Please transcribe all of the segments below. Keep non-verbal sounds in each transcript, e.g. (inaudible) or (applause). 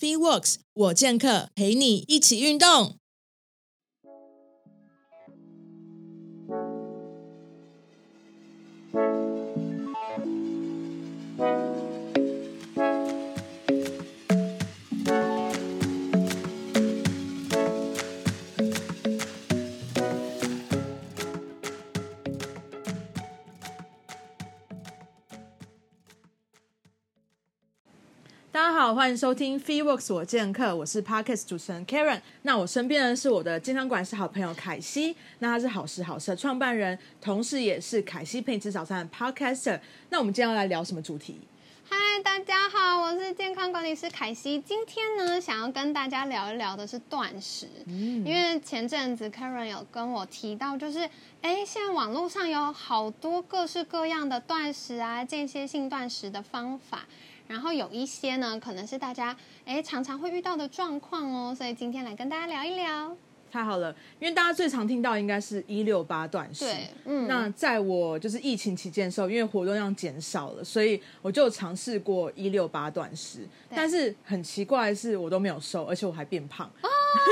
FeeWorks 我健客陪你一起运动。好，欢迎收听 FeeWorks 我健客，我是 Parkes 主持人 Karen。那我身边的是我的健康管理师好朋友凯西，那他是好时好事的创办人，同时也是凯西陪你吃早餐的 Podcaster。那我们今天要来聊什么主题？嗨，大家好，我是健康管理师凯西。今天呢，想要跟大家聊一聊的是断食。嗯，因为前阵子 Karen 有跟我提到，就是哎，现在网络上有好多各式各样的断食啊，间歇性断食的方法。然后有一些呢，可能是大家哎常常会遇到的状况哦，所以今天来跟大家聊一聊。太好了，因为大家最常听到应该是一六八断食。对，嗯。那在我就是疫情期间的时候，因为活动量减少了，所以我就尝试过一六八断食。但是很奇怪的是，我都没有瘦，而且我还变胖。哦，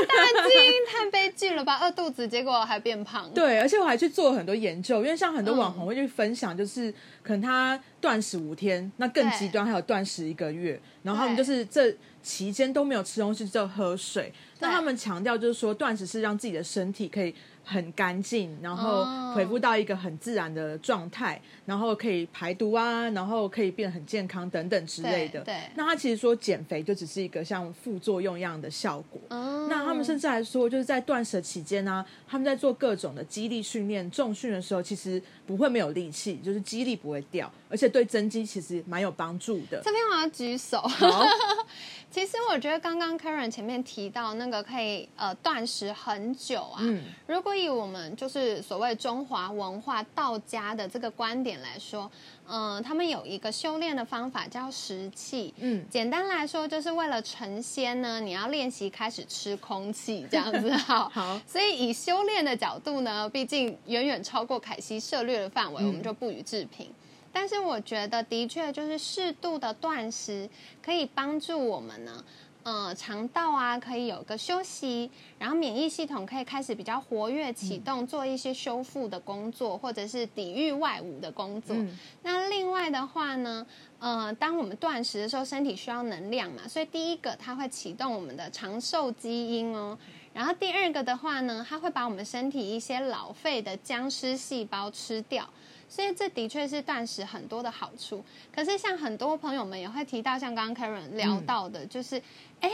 大惊太悲剧了吧？饿 (laughs) 肚子，结果还变胖。对，而且我还去做了很多研究，因为像很多网红会去分享，就是可能他断食五天，那更极端还有断食一个月，然后他们就是这期间都没有吃东西，就喝水。那他们强调就是说，断食是让自己的身体可以很干净，然后恢复到一个很自然的状态，然后可以排毒啊，然后可以变得很健康等等之类的。对，那他其实说减肥就只是一个像副作用一样的效果。那他们甚至还说，就是在断食期间呢，他们在做各种的肌力训练、重训的时候，其实不会没有力气，就是肌力不会掉，而且对增肌其实蛮有帮助的。这边我要举手。(laughs) 其实我觉得刚刚 Karen 前面提到那个可以呃断食很久啊，如果以我们就是所谓中华文化道家的这个观点来说，嗯，他们有一个修炼的方法叫食气，嗯，简单来说就是为了成仙呢，你要练习开始吃空气这样子，好，好，所以以修炼的角度呢，毕竟远远超过凯西涉略的范围，我们就不予置评。但是我觉得，的确就是适度的断食可以帮助我们呢，呃，肠道啊可以有个休息，然后免疫系统可以开始比较活跃启动，做一些修复的工作，或者是抵御外物的工作。那另外的话呢，呃，当我们断食的时候，身体需要能量嘛，所以第一个它会启动我们的长寿基因哦，然后第二个的话呢，它会把我们身体一些老废的僵尸细胞吃掉。所以这的确是断食很多的好处，可是像很多朋友们也会提到，像刚刚 Karen 聊到的，就是，哎，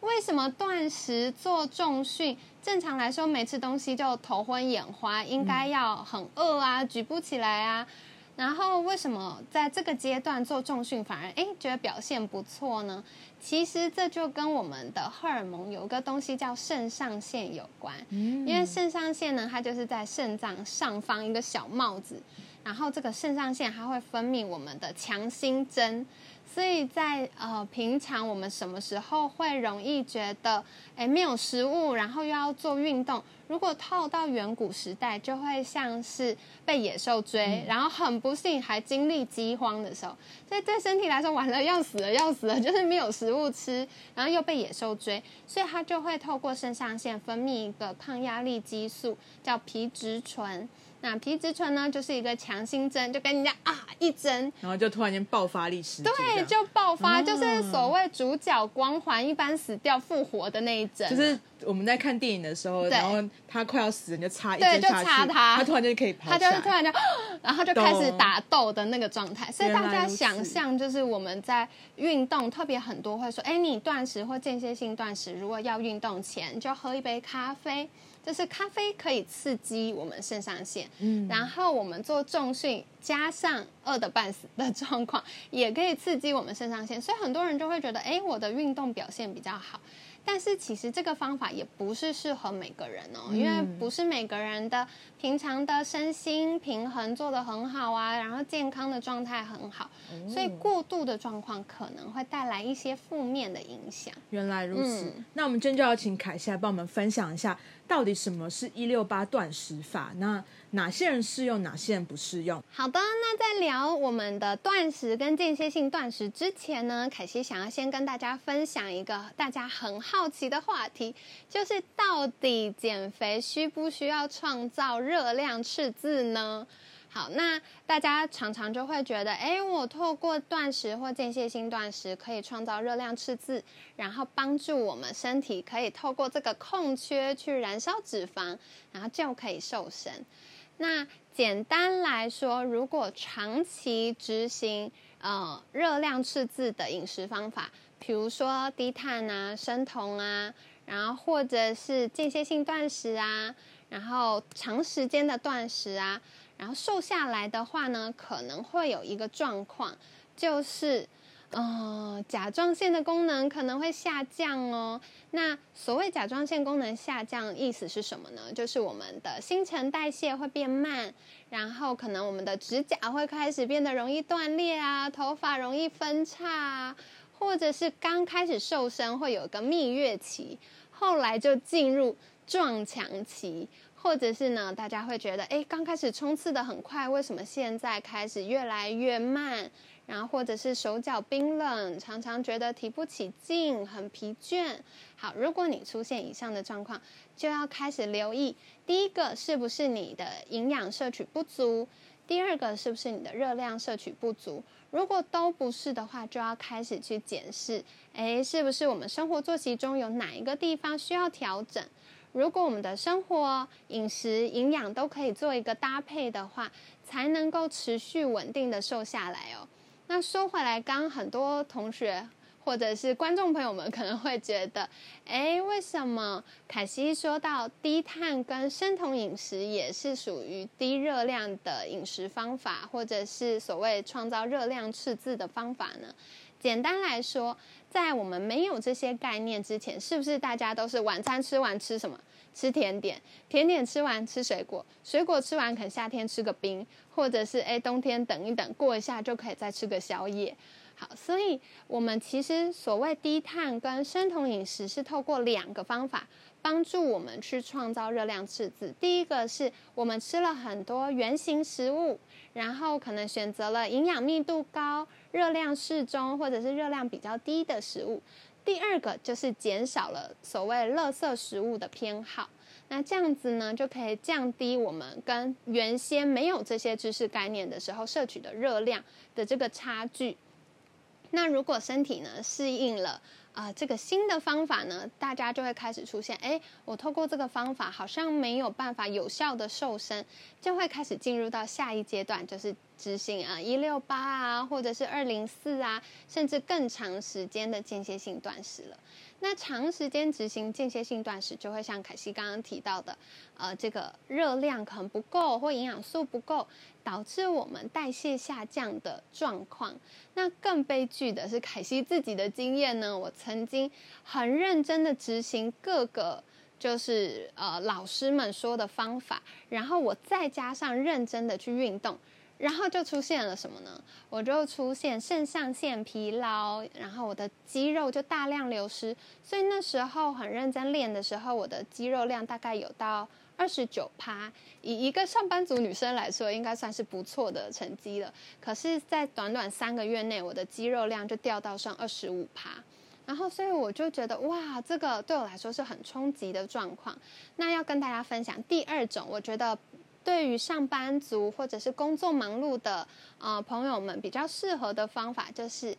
为什么断食做重训，正常来说没吃东西就头昏眼花，应该要很饿啊，举不起来啊，然后为什么在这个阶段做重训反而哎觉得表现不错呢？其实这就跟我们的荷尔蒙有一个东西叫肾上腺有关，因为肾上腺呢，它就是在肾脏上方一个小帽子。然后这个肾上腺还会分泌我们的强心针，所以在呃平常我们什么时候会容易觉得哎没有食物，然后又要做运动？如果套到远古时代，就会像是被野兽追，然后很不幸还经历饥荒的时候，所以对身体来说完了要死了要死了，(laughs) 就是没有食物吃，然后又被野兽追，所以它就会透过肾上腺分泌一个抗压力激素，叫皮质醇。那皮质醇呢，就是一个强心针，就跟人家啊一针，然后就突然间爆发力时，对，就爆发，就是所谓主角光环一般死掉复活的那一针。就是我们在看电影的时候，然后他快要死，你就插一针下去，他他突然间可以跑，他就突然间，然后就开始打斗的那个状态。所以大家想象，就是我们在运动，特别很多会说，哎，你断食或间歇性断食，如果要运动前就喝一杯咖啡。就是咖啡可以刺激我们肾上腺，嗯，然后我们做重训加上饿的半死的状况，也可以刺激我们肾上腺，所以很多人就会觉得，哎，我的运动表现比较好。但是其实这个方法也不是适合每个人哦，因为不是每个人的平常的身心平衡做得很好啊，然后健康的状态很好，所以过度的状况可能会带来一些负面的影响。原来如此，那我们今天就要请凯西来帮我们分享一下，到底什么是一六八断食法？那哪些人适用，哪些人不适用。好的，那在聊我们的断食跟间歇性断食之前呢，凯西想要先跟大家分享一个大家很好奇的话题，就是到底减肥需不需要创造热量赤字呢？好，那大家常常就会觉得，哎，我透过断食或间歇性断食可以创造热量赤字，然后帮助我们身体可以透过这个空缺去燃烧脂肪，然后就可以瘦身。那简单来说，如果长期执行呃热量赤字的饮食方法，比如说低碳啊、生酮啊，然后或者是间歇性断食啊，然后长时间的断食啊。然后瘦下来的话呢，可能会有一个状况，就是，呃，甲状腺的功能可能会下降哦。那所谓甲状腺功能下降，意思是什么呢？就是我们的新陈代谢会变慢，然后可能我们的指甲会开始变得容易断裂啊，头发容易分叉啊，或者是刚开始瘦身会有个蜜月期，后来就进入撞墙期。或者是呢，大家会觉得，哎，刚开始冲刺的很快，为什么现在开始越来越慢？然后或者是手脚冰冷，常常觉得提不起劲，很疲倦。好，如果你出现以上的状况，就要开始留意，第一个是不是你的营养摄取不足？第二个是不是你的热量摄取不足？如果都不是的话，就要开始去检视，哎，是不是我们生活作息中有哪一个地方需要调整？如果我们的生活、饮食、营养都可以做一个搭配的话，才能够持续稳定的瘦下来哦。那说回来，刚很多同学或者是观众朋友们可能会觉得，哎，为什么凯西说到低碳跟生酮饮食也是属于低热量的饮食方法，或者是所谓创造热量赤字的方法呢？简单来说。在我们没有这些概念之前，是不是大家都是晚餐吃完吃什么？吃甜点，甜点吃完吃水果，水果吃完可能夏天吃个冰，或者是诶冬天等一等过一下就可以再吃个宵夜。好，所以我们其实所谓低碳跟生酮饮食是透过两个方法帮助我们去创造热量赤字。第一个是我们吃了很多原形食物。然后可能选择了营养密度高、热量适中或者是热量比较低的食物。第二个就是减少了所谓垃圾食物的偏好。那这样子呢，就可以降低我们跟原先没有这些知识概念的时候摄取的热量的这个差距。那如果身体呢适应了。啊，这个新的方法呢，大家就会开始出现。哎，我透过这个方法好像没有办法有效的瘦身，就会开始进入到下一阶段，就是执行啊一六八啊，或者是二零四啊，甚至更长时间的间歇性断食了。那长时间执行间歇性断食，就会像凯西刚刚提到的，呃，这个热量可能不够或营养素不够，导致我们代谢下降的状况。那更悲剧的是，凯西自己的经验呢，我曾经很认真的执行各个就是呃老师们说的方法，然后我再加上认真的去运动。然后就出现了什么呢？我就出现肾上腺疲劳，然后我的肌肉就大量流失。所以那时候很认真练的时候，我的肌肉量大概有到二十九趴，以一个上班族女生来说，应该算是不错的成绩了。可是，在短短三个月内，我的肌肉量就掉到上二十五趴。然后，所以我就觉得，哇，这个对我来说是很冲击的状况。那要跟大家分享第二种，我觉得。对于上班族或者是工作忙碌的呃朋友们，比较适合的方法就是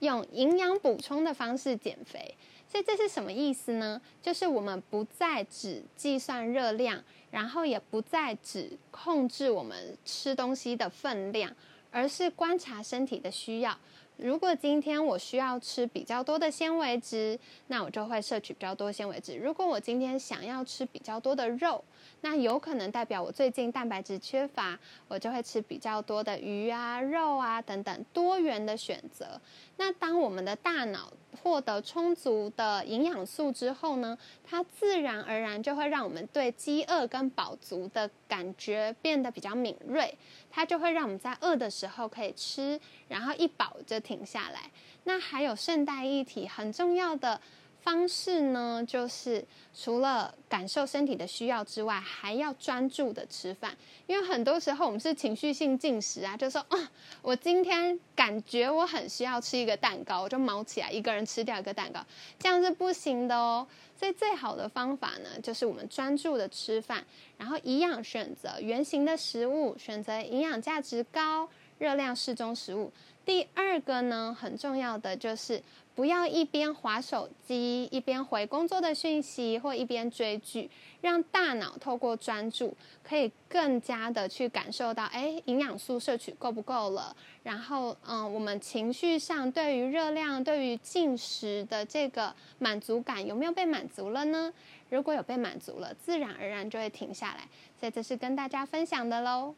用营养补充的方式减肥。所以这是什么意思呢？就是我们不再只计算热量，然后也不再只控制我们吃东西的分量，而是观察身体的需要。如果今天我需要吃比较多的纤维质，那我就会摄取比较多纤维质。如果我今天想要吃比较多的肉，那有可能代表我最近蛋白质缺乏，我就会吃比较多的鱼啊、肉啊等等多元的选择。那当我们的大脑获得充足的营养素之后呢，它自然而然就会让我们对饥饿跟饱足的感觉变得比较敏锐，它就会让我们在饿的时候可以吃，然后一饱就停下来。那还有顺带一体，很重要的方式呢，就是除了感受身体的需要之外，还要专注的吃饭。因为很多时候我们是情绪性进食啊，就说啊，我今天感觉我很需要吃一个蛋糕，我就毛起来一个人吃掉一个蛋糕，这样是不行的哦。所以最好的方法呢，就是我们专注的吃饭，然后一样选择圆形的食物，选择营养价值高、热量适中食物。第二个呢，很重要的就是不要一边划手机，一边回工作的讯息，或一边追剧，让大脑透过专注，可以更加的去感受到，哎，营养素摄取够不够了？然后，嗯，我们情绪上对于热量、对于进食的这个满足感有没有被满足了呢？如果有被满足了，自然而然就会停下来。所以这是跟大家分享的喽。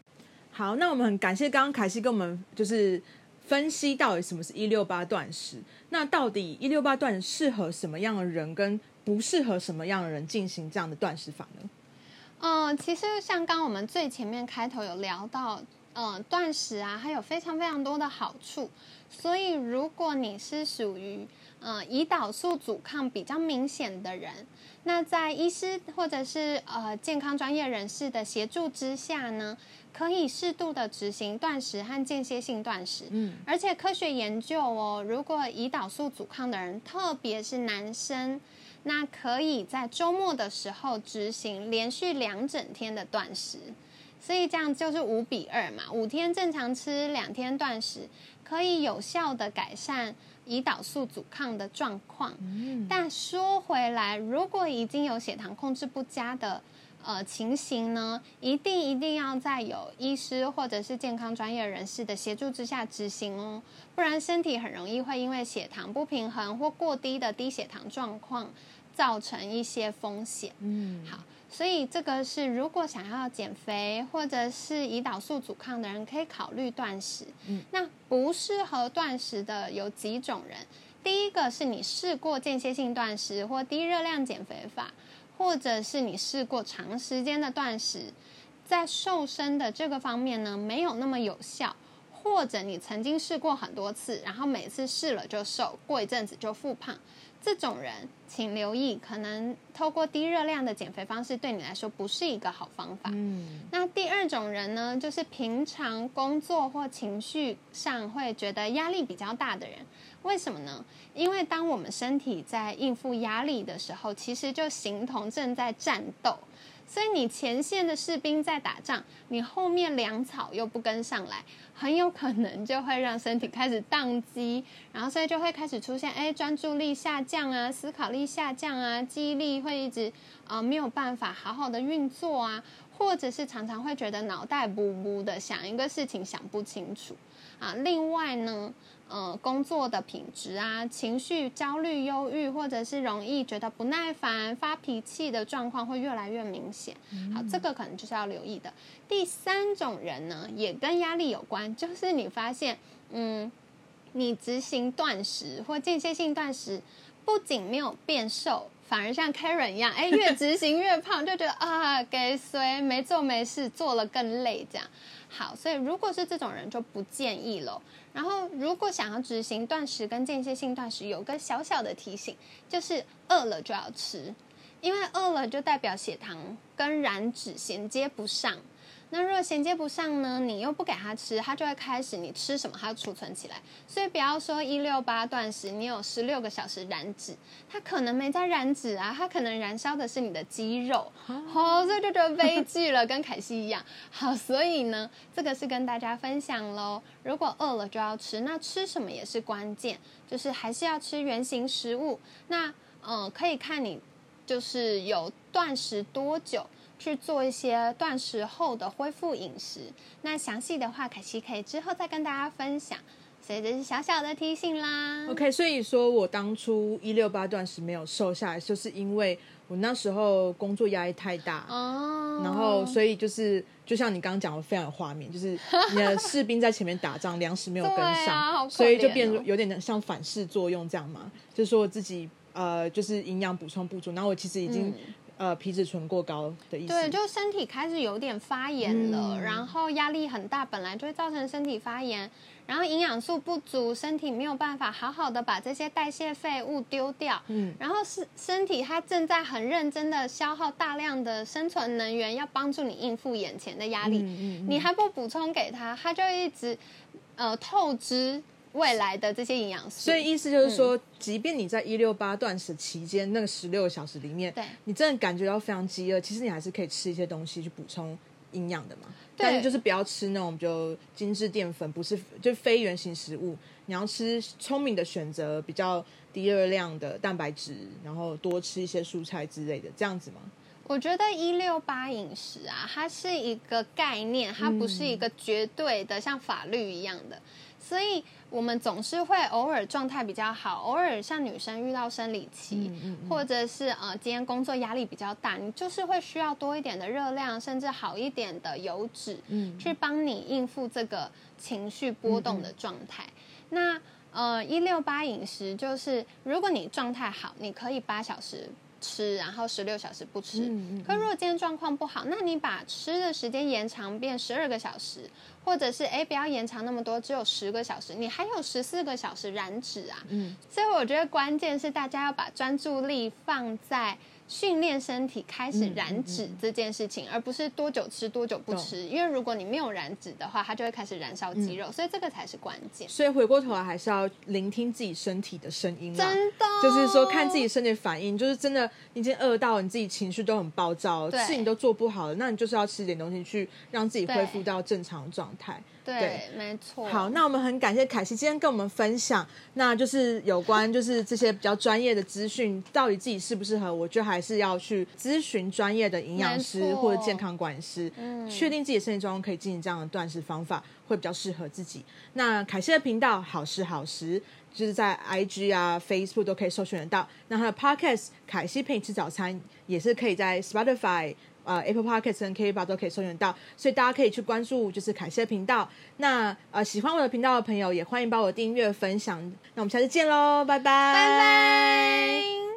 好，那我们很感谢刚刚凯西跟我们就是。分析到底什么是一六八断食？那到底一六八断适合什么样的人，跟不适合什么样的人进行这样的断食法呢？嗯，其实像刚我们最前面开头有聊到，嗯，断食啊，还有非常非常多的好处。所以如果你是属于嗯胰岛素阻抗比较明显的人，那在医师或者是呃健康专业人士的协助之下呢？可以适度的执行断食和间歇性断食，嗯，而且科学研究哦，如果胰岛素阻抗的人，特别是男生，那可以在周末的时候执行连续两整天的断食，所以这样就是五比二嘛，五天正常吃，两天断食，可以有效的改善胰岛素阻抗的状况。嗯，但说回来，如果已经有血糖控制不佳的。呃，情形呢，一定一定要在有医师或者是健康专业人士的协助之下执行哦，不然身体很容易会因为血糖不平衡或过低的低血糖状况造成一些风险。嗯，好，所以这个是如果想要减肥或者是胰岛素阻抗的人可以考虑断食。嗯，那不适合断食的有几种人，第一个是你试过间歇性断食或低热量减肥法。或者是你试过长时间的断食，在瘦身的这个方面呢，没有那么有效。或者你曾经试过很多次，然后每次试了就瘦，过一阵子就复胖，这种人请留意，可能透过低热量的减肥方式对你来说不是一个好方法。嗯，那第二种人呢，就是平常工作或情绪上会觉得压力比较大的人。为什么呢？因为当我们身体在应付压力的时候，其实就形同正在战斗。所以你前线的士兵在打仗，你后面粮草又不跟上来，很有可能就会让身体开始宕机，然后所以就会开始出现，哎，专注力下降啊，思考力下降啊，记忆力会一直啊没有办法好好的运作啊，或者是常常会觉得脑袋不不的想一个事情想不清楚啊。另外呢。呃，工作的品质啊，情绪焦虑、忧郁，或者是容易觉得不耐烦、发脾气的状况会越来越明显。好，这个可能就是要留意的。第三种人呢，也跟压力有关，就是你发现，嗯，你执行断食或间歇性断食，不仅没有变瘦，反而像 Karen 一样，哎，(laughs) 越执行越胖，就觉得啊，给谁没做没事，做了更累，这样。好，所以如果是这种人就不建议喽。然后，如果想要执行断食跟间歇性断食，有个小小的提醒，就是饿了就要吃，因为饿了就代表血糖跟燃脂衔接不上。那如果衔接不上呢？你又不给他吃，他就会开始你吃什么，他就储存起来。所以不要说一六八断食，你有十六个小时燃脂，他可能没在燃脂啊，他可能燃烧的是你的肌肉。好，所以就觉得悲剧了，跟凯西一样。好，所以呢，这个是跟大家分享喽。如果饿了就要吃，那吃什么也是关键，就是还是要吃原型食物。那嗯，可以看你就是有断食多久。去做一些断食后的恢复饮食，那详细的话，凯西可以之后再跟大家分享。所以这是小小的提醒啦。OK，所以说我当初一六八断食没有瘦下来，就是因为我那时候工作压力太大哦。然后，所以就是就像你刚刚讲的，非常有画面，就是你的士兵在前面打仗，粮食没有跟上，(laughs) 所以就变有点像反噬作用这样嘛。就是说自己呃，就是营养补充不足，然后我其实已经。呃，皮质醇过高的意思。对，就身体开始有点发炎了，然后压力很大，本来就会造成身体发炎，然后营养素不足，身体没有办法好好的把这些代谢废物丢掉，嗯。然后是身体它正在很认真的消耗大量的生存能源，要帮助你应付眼前的压力，嗯嗯嗯。你还不补充给他，他就一直呃透支未来的这些营养素，所以意思就是说，即便你在一六八断食期间那个十六个小时里面，对你真的感觉到非常饥饿，其实你还是可以吃一些东西去补充营养的嘛。对但是就是不要吃那种就精致淀粉，不是就非原型食物。你要吃聪明的选择，比较低热量的蛋白质，然后多吃一些蔬菜之类的，这样子吗？我觉得一六八饮食啊，它是一个概念，它不是一个绝对的，像法律一样的。所以我们总是会偶尔状态比较好，偶尔像女生遇到生理期，或者是呃今天工作压力比较大，你就是会需要多一点的热量，甚至好一点的油脂，嗯去帮你应付这个情绪波动的状态。那呃一六八饮食就是，如果你状态好，你可以八小时。吃，然后十六小时不吃。嗯嗯可如果今天状况不好，那你把吃的时间延长变十二个小时，或者是哎不要延长那么多，只有十个小时，你还有十四个小时燃脂啊。嗯，所以我觉得关键是大家要把专注力放在训练身体开始燃脂这件事情，而不是多久吃多久不吃。因为如果你没有燃脂的话，它就会开始燃烧肌肉，所以这个才是关键。所以回过头来还是要聆听自己身体的声音啦。真的，就是说看自己身体反应，就是真的，已经饿到你自己情绪都很暴躁，对事情都做不好了，那你就是要吃点东西去让自己恢复到正常状态。对，对没错。好，那我们很感谢凯西今天跟我们分享，那就是有关就是这些比较专业的资讯，到底自己适不适合，我觉得还是要去咨询专业的营养师或者健康管师，嗯确定自己的身体状况可以进行这样的断食方法，会比较适合自己。那凯西的频道好时好时。就是在 IG 啊、Facebook 都可以搜寻得到。那他的 Podcast 凯西陪你吃早餐也是可以在 Spotify、呃 Apple Podcast 跟 k 八都可以搜寻得到，所以大家可以去关注就是凯西的频道。那呃喜欢我的频道的朋友也欢迎帮我订阅分享。那我们下次见喽，拜拜，拜拜。